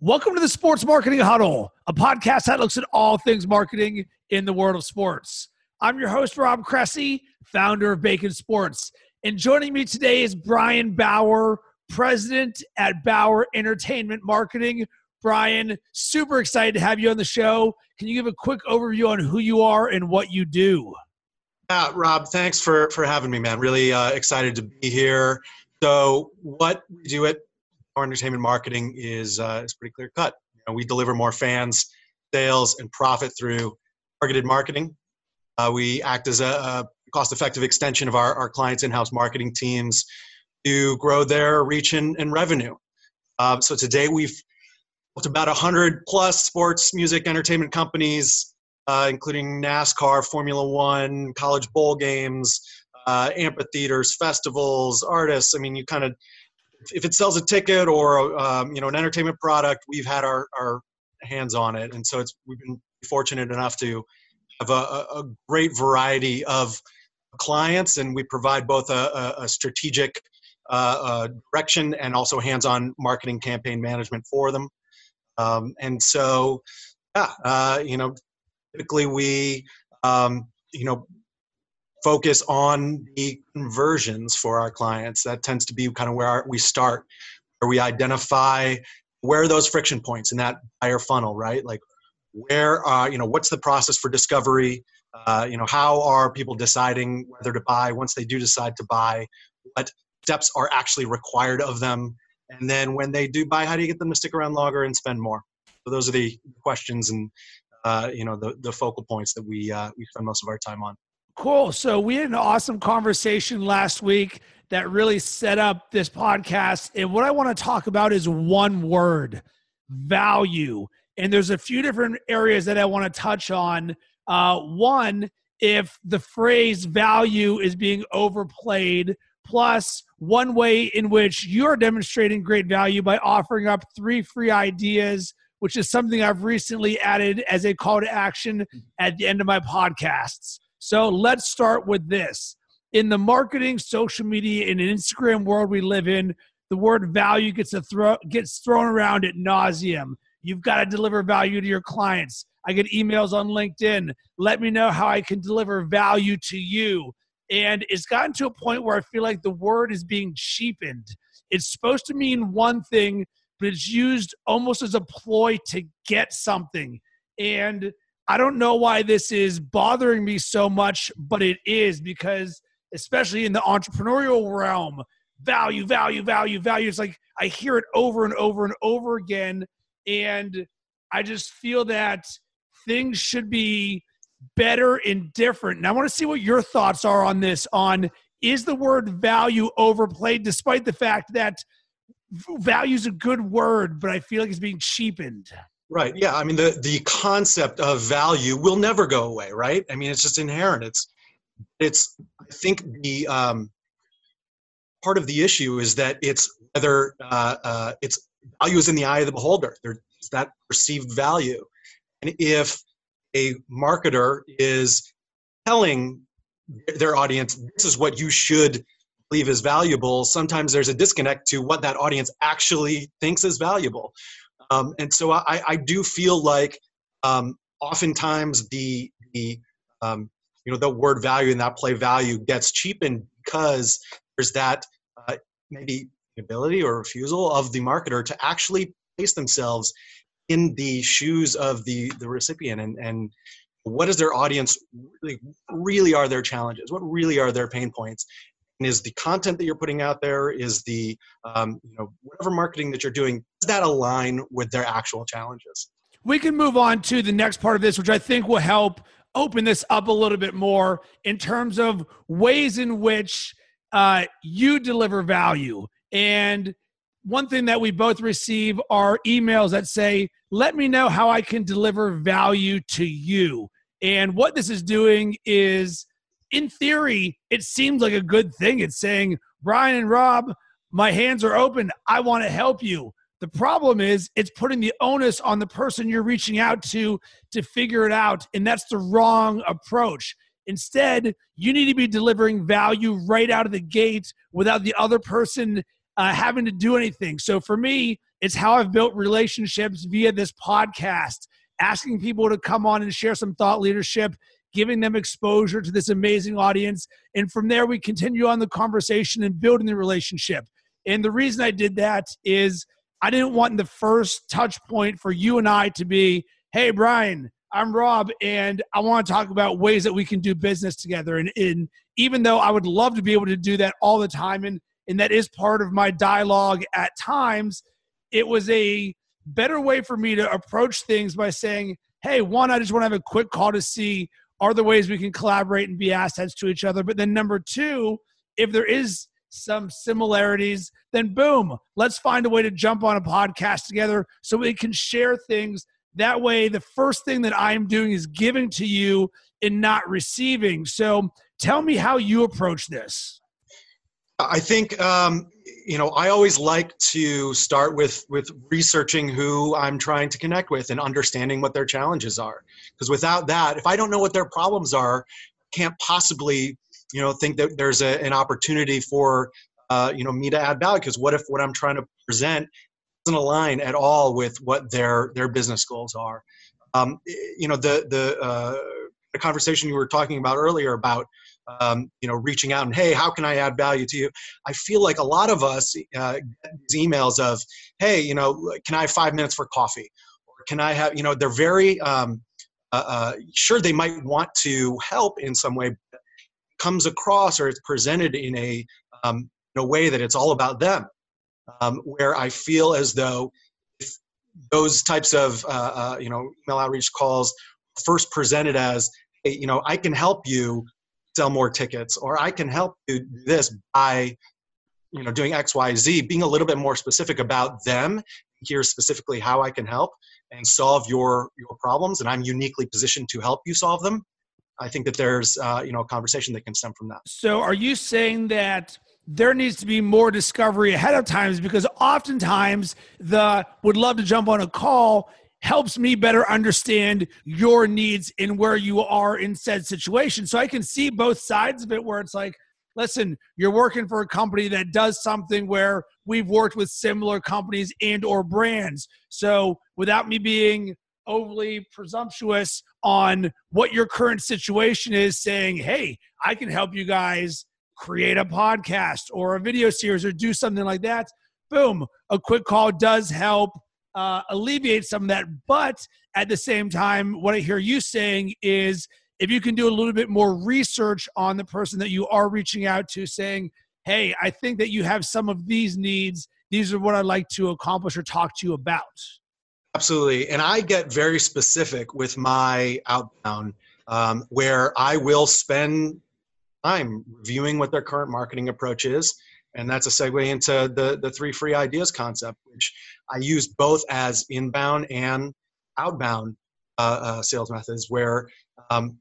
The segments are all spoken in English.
Welcome to the Sports Marketing Huddle, a podcast that looks at all things marketing in the world of sports. I'm your host, Rob Cressy, founder of Bacon Sports. And joining me today is Brian Bauer, president at Bauer Entertainment Marketing. Brian, super excited to have you on the show. Can you give a quick overview on who you are and what you do? Yeah, Rob, thanks for, for having me, man. Really uh, excited to be here. So, what we do at Bauer entertainment marketing is uh, is pretty clear cut. You know, we deliver more fans, sales, and profit through targeted marketing. Uh, we act as a, a cost-effective extension of our, our clients' in-house marketing teams to grow their reach and, and revenue. Uh, so today we've built about 100 plus sports, music, entertainment companies, uh, including NASCAR, Formula One, college bowl games, uh, amphitheaters, festivals, artists. I mean, you kind of if it sells a ticket or um, you know an entertainment product, we've had our, our hands on it, and so it's we've been fortunate enough to have a, a great variety of clients, and we provide both a, a strategic uh, uh, direction and also hands-on marketing campaign management for them. Um, and so, yeah, uh, you know, typically we, um, you know, focus on the conversions for our clients. That tends to be kind of where we start, where we identify where are those friction points in that buyer funnel, right? Like where, uh, you know, what's the process for discovery? Uh, you know, how are people deciding whether to buy once they do decide to buy? What steps are actually required of them? And then when they do buy, how do you get them to stick around longer and spend more? So those are the questions and uh, you know the the focal points that we uh, we spend most of our time on. Cool. So we had an awesome conversation last week that really set up this podcast. And what I want to talk about is one word value. And there's a few different areas that I want to touch on. Uh, one, if the phrase value is being overplayed, plus one way in which you're demonstrating great value by offering up three free ideas, which is something I've recently added as a call to action at the end of my podcasts. So let's start with this. In the marketing, social media, and Instagram world we live in, the word value gets, a throw, gets thrown around at nauseum. You've got to deliver value to your clients. I get emails on LinkedIn. Let me know how I can deliver value to you. And it's gotten to a point where I feel like the word is being cheapened. It's supposed to mean one thing, but it's used almost as a ploy to get something. And I don't know why this is bothering me so much, but it is because, especially in the entrepreneurial realm, value, value, value, value. It's like I hear it over and over and over again. And I just feel that things should be better and different. And I want to see what your thoughts are on this on is the word value overplayed despite the fact that value is a good word, but I feel like it's being cheapened. Right. Yeah. I mean, the the concept of value will never go away. Right. I mean, it's just inherent. It's it's. I think the um, part of the issue is that it's whether uh, uh, it's value is in the eye of the beholder. There's that perceived value, and if a marketer is telling their audience this is what you should believe is valuable sometimes there's a disconnect to what that audience actually thinks is valuable um, and so I, I do feel like um, oftentimes the the um, you know the word value and that play value gets cheapened because there's that uh, maybe ability or refusal of the marketer to actually place themselves in the shoes of the the recipient. And and what is their audience really really are their challenges? What really are their pain points is the content that you're putting out there is the um, you know whatever marketing that you're doing does that align with their actual challenges? We can move on to the next part of this which i think will help open this up a little bit more in terms of ways in which uh, you deliver value. And one thing that we both receive are emails that say let me know how i can deliver value to you. And what this is doing is in theory, it seems like a good thing. It's saying, Brian and Rob, my hands are open. I want to help you. The problem is, it's putting the onus on the person you're reaching out to to figure it out. And that's the wrong approach. Instead, you need to be delivering value right out of the gate without the other person uh, having to do anything. So for me, It's how I've built relationships via this podcast, asking people to come on and share some thought leadership, giving them exposure to this amazing audience. And from there, we continue on the conversation and building the relationship. And the reason I did that is I didn't want the first touch point for you and I to be, hey, Brian, I'm Rob, and I want to talk about ways that we can do business together. And, and even though I would love to be able to do that all the time, and, and that is part of my dialogue at times, it was a better way for me to approach things by saying, hey, one, I just want to have a quick call to see are there ways we can collaborate and be assets to each other. But then number two, if there is some similarities, then boom, let's find a way to jump on a podcast together so we can share things. That way, the first thing that I'm doing is giving to you and not receiving. So tell me how you approach this. I think um, you know I always like to start with with researching who I'm trying to connect with and understanding what their challenges are. Because without that, if I don't know what their problems are, can't possibly you know think that there's a, an opportunity for uh, you know me to add value because what if what i'm trying to present doesn't align at all with what their their business goals are um, you know the the uh, the conversation you were talking about earlier about um, you know reaching out and hey how can i add value to you? I feel like a lot of us uh, get these emails of hey you know can i have five minutes for coffee? Or can i have you know they're very um, uh, uh, sure they might want to help in some way comes across or it's presented in a um, in a way that it's all about them, um, where I feel as though those types of uh, uh, you know email outreach calls first presented as hey, you know I can help you sell more tickets or I can help you do this by you know doing X Y Z, being a little bit more specific about them. Here specifically how I can help and solve your your problems, and I'm uniquely positioned to help you solve them. I think that there's uh, you know a conversation that can stem from that. So, are you saying that? There needs to be more discovery ahead of times because oftentimes the would love to jump on a call helps me better understand your needs and where you are in said situation. So I can see both sides of it where it's like, listen, you're working for a company that does something where we've worked with similar companies and or brands. So without me being overly presumptuous on what your current situation is, saying, hey, I can help you guys create a podcast or a video series or do something like that. Boom, a quick call does help uh, alleviate some of that. But at the same time, what I hear you saying is if you can do a little bit more research on the person that you are reaching out to, saying, hey, I think that you have some of these needs. These are what I'd like to accomplish or talk to you about. Absolutely. And I get very specific with my outbound um, where I will spend time reviewing what their current marketing approach is. And that's a segue into the, the three free ideas concept, which I use both as inbound and outbound uh, uh, sales methods, where um,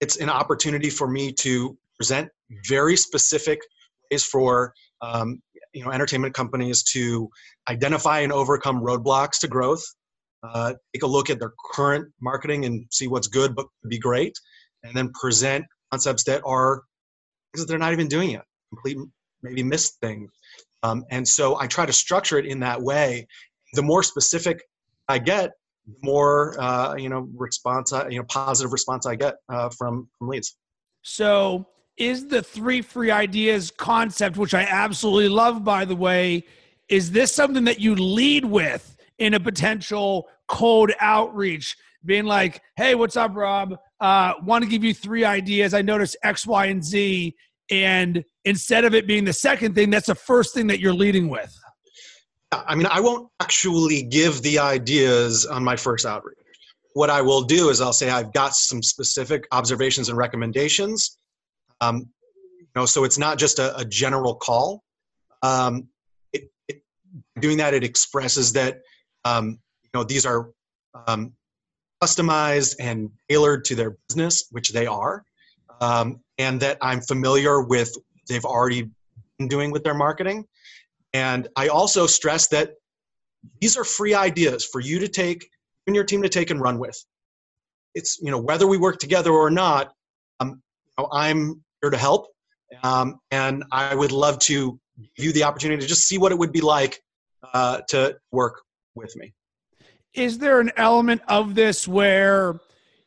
it's an opportunity for me to present very specific ways for um, you know entertainment companies to identify and overcome roadblocks to growth uh, take a look at their current marketing and see what's good but could be great, and then present concepts that are they're not even doing it, complete maybe missed things. Um, and so I try to structure it in that way. The more specific I get, the more uh, you know response, I, you know, positive response I get uh, from from leads. So is the three free ideas concept, which I absolutely love, by the way, is this something that you lead with? in a potential cold outreach, being like, hey, what's up, Rob? Uh, want to give you three ideas. I noticed X, Y, and Z. And instead of it being the second thing, that's the first thing that you're leading with. I mean, I won't actually give the ideas on my first outreach. What I will do is I'll say I've got some specific observations and recommendations. Um, you know, so it's not just a, a general call. Um, it, it, doing that, it expresses that um, you know these are um, customized and tailored to their business, which they are, um, and that I'm familiar with they've already been doing with their marketing. And I also stress that these are free ideas for you to take and your team to take and run with. It's you know whether we work together or not, um, you know, I'm here to help, um, and I would love to give you the opportunity to just see what it would be like uh, to work with me. Is there an element of this where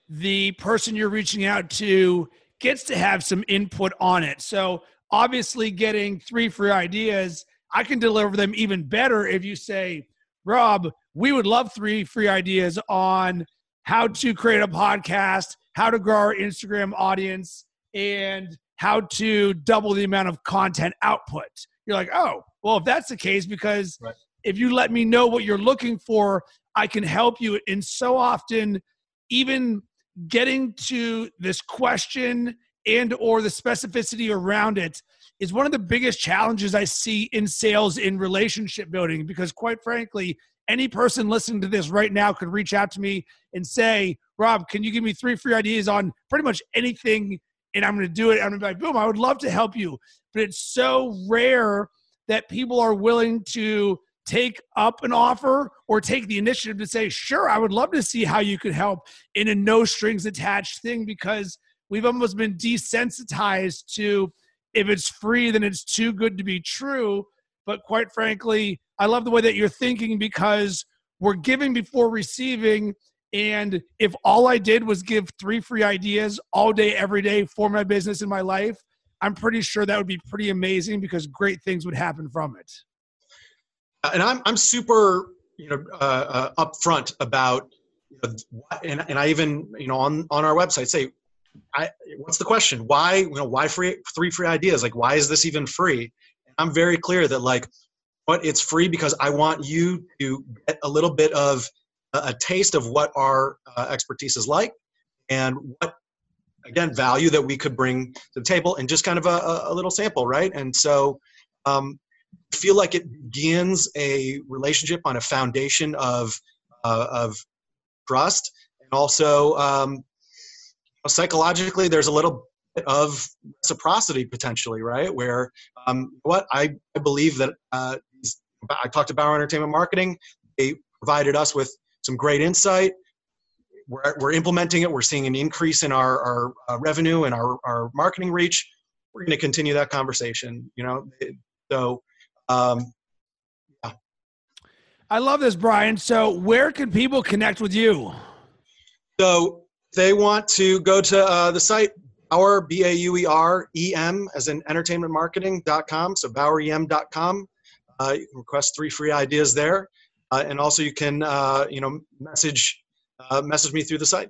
the person you're reaching out to gets to have some input on it? So obviously, getting three free ideas, I can deliver them even better if you say, Rob, we would love three free ideas on how to create a podcast, how to grow our Instagram audience, and how to double the amount of content output. You're like, oh, well, if that's the case, because right. if you let me know what you're looking for, I can help you. And so often, even getting to this question and or the specificity around it is one of the biggest challenges I see in sales in relationship building because quite frankly, any person listening to this right now could reach out to me and say, Rob, can you give me three free ideas on pretty much anything? And I'm going to do it. I'm going to be like, boom, I would love to help you. But it's so rare that people are willing to take up an offer or take the initiative to say, sure, I would love to see how you could help in a no strings attached thing because we've almost been desensitized to if it's free, then it's too good to be true. But quite frankly, I love the way that you're thinking because we're giving before receiving. And if all I did was give three free ideas all day, every day for my business in my life, I'm pretty sure that would be pretty amazing because great things would happen from it. And I'm, I'm super, you know, uh, uh, upfront about, you know, and, and I even, you know, on, on our website say, I, what's the question? Why, you know, why free, three free ideas? Like, why is this even free? And I'm very clear that like, but it's free because I want you to get a little bit of a, taste of what our uh, expertise is like and what again value that we could bring to the table and just kind of a, a little sample right and so um, feel like it begins a relationship on a foundation of uh, of trust and also um, psychologically there's a little bit of reciprocity potentially right where um, what I, I believe that uh, I talked to Bauer Entertainment Marketing they provided us with some great insight we're, we're implementing it. We're seeing an increase in our, our uh, revenue and our, our marketing reach. We're going to continue that conversation, you know? So, um, yeah. I love this, Brian. So where can people connect with you? So they want to go to uh, the site, Bauer, B-A-U-E-R-E-M, as in entertainmentmarketing.com. So BauerEM.com. Uh, you can request three free ideas there. Uh, and also you can, uh, you know, message uh, message me through the site.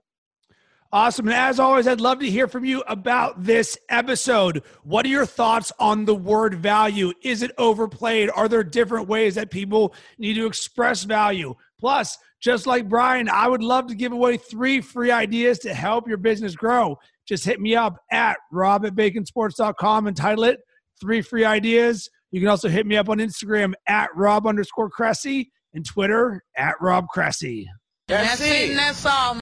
Awesome. And as always, I'd love to hear from you about this episode. What are your thoughts on the word value? Is it overplayed? Are there different ways that people need to express value? Plus, just like Brian, I would love to give away three free ideas to help your business grow. Just hit me up at rob at baconsports.com and title it Three Free Ideas. You can also hit me up on Instagram at rob underscore Cressy and Twitter at rob Cressy. That's, That's it. That's all.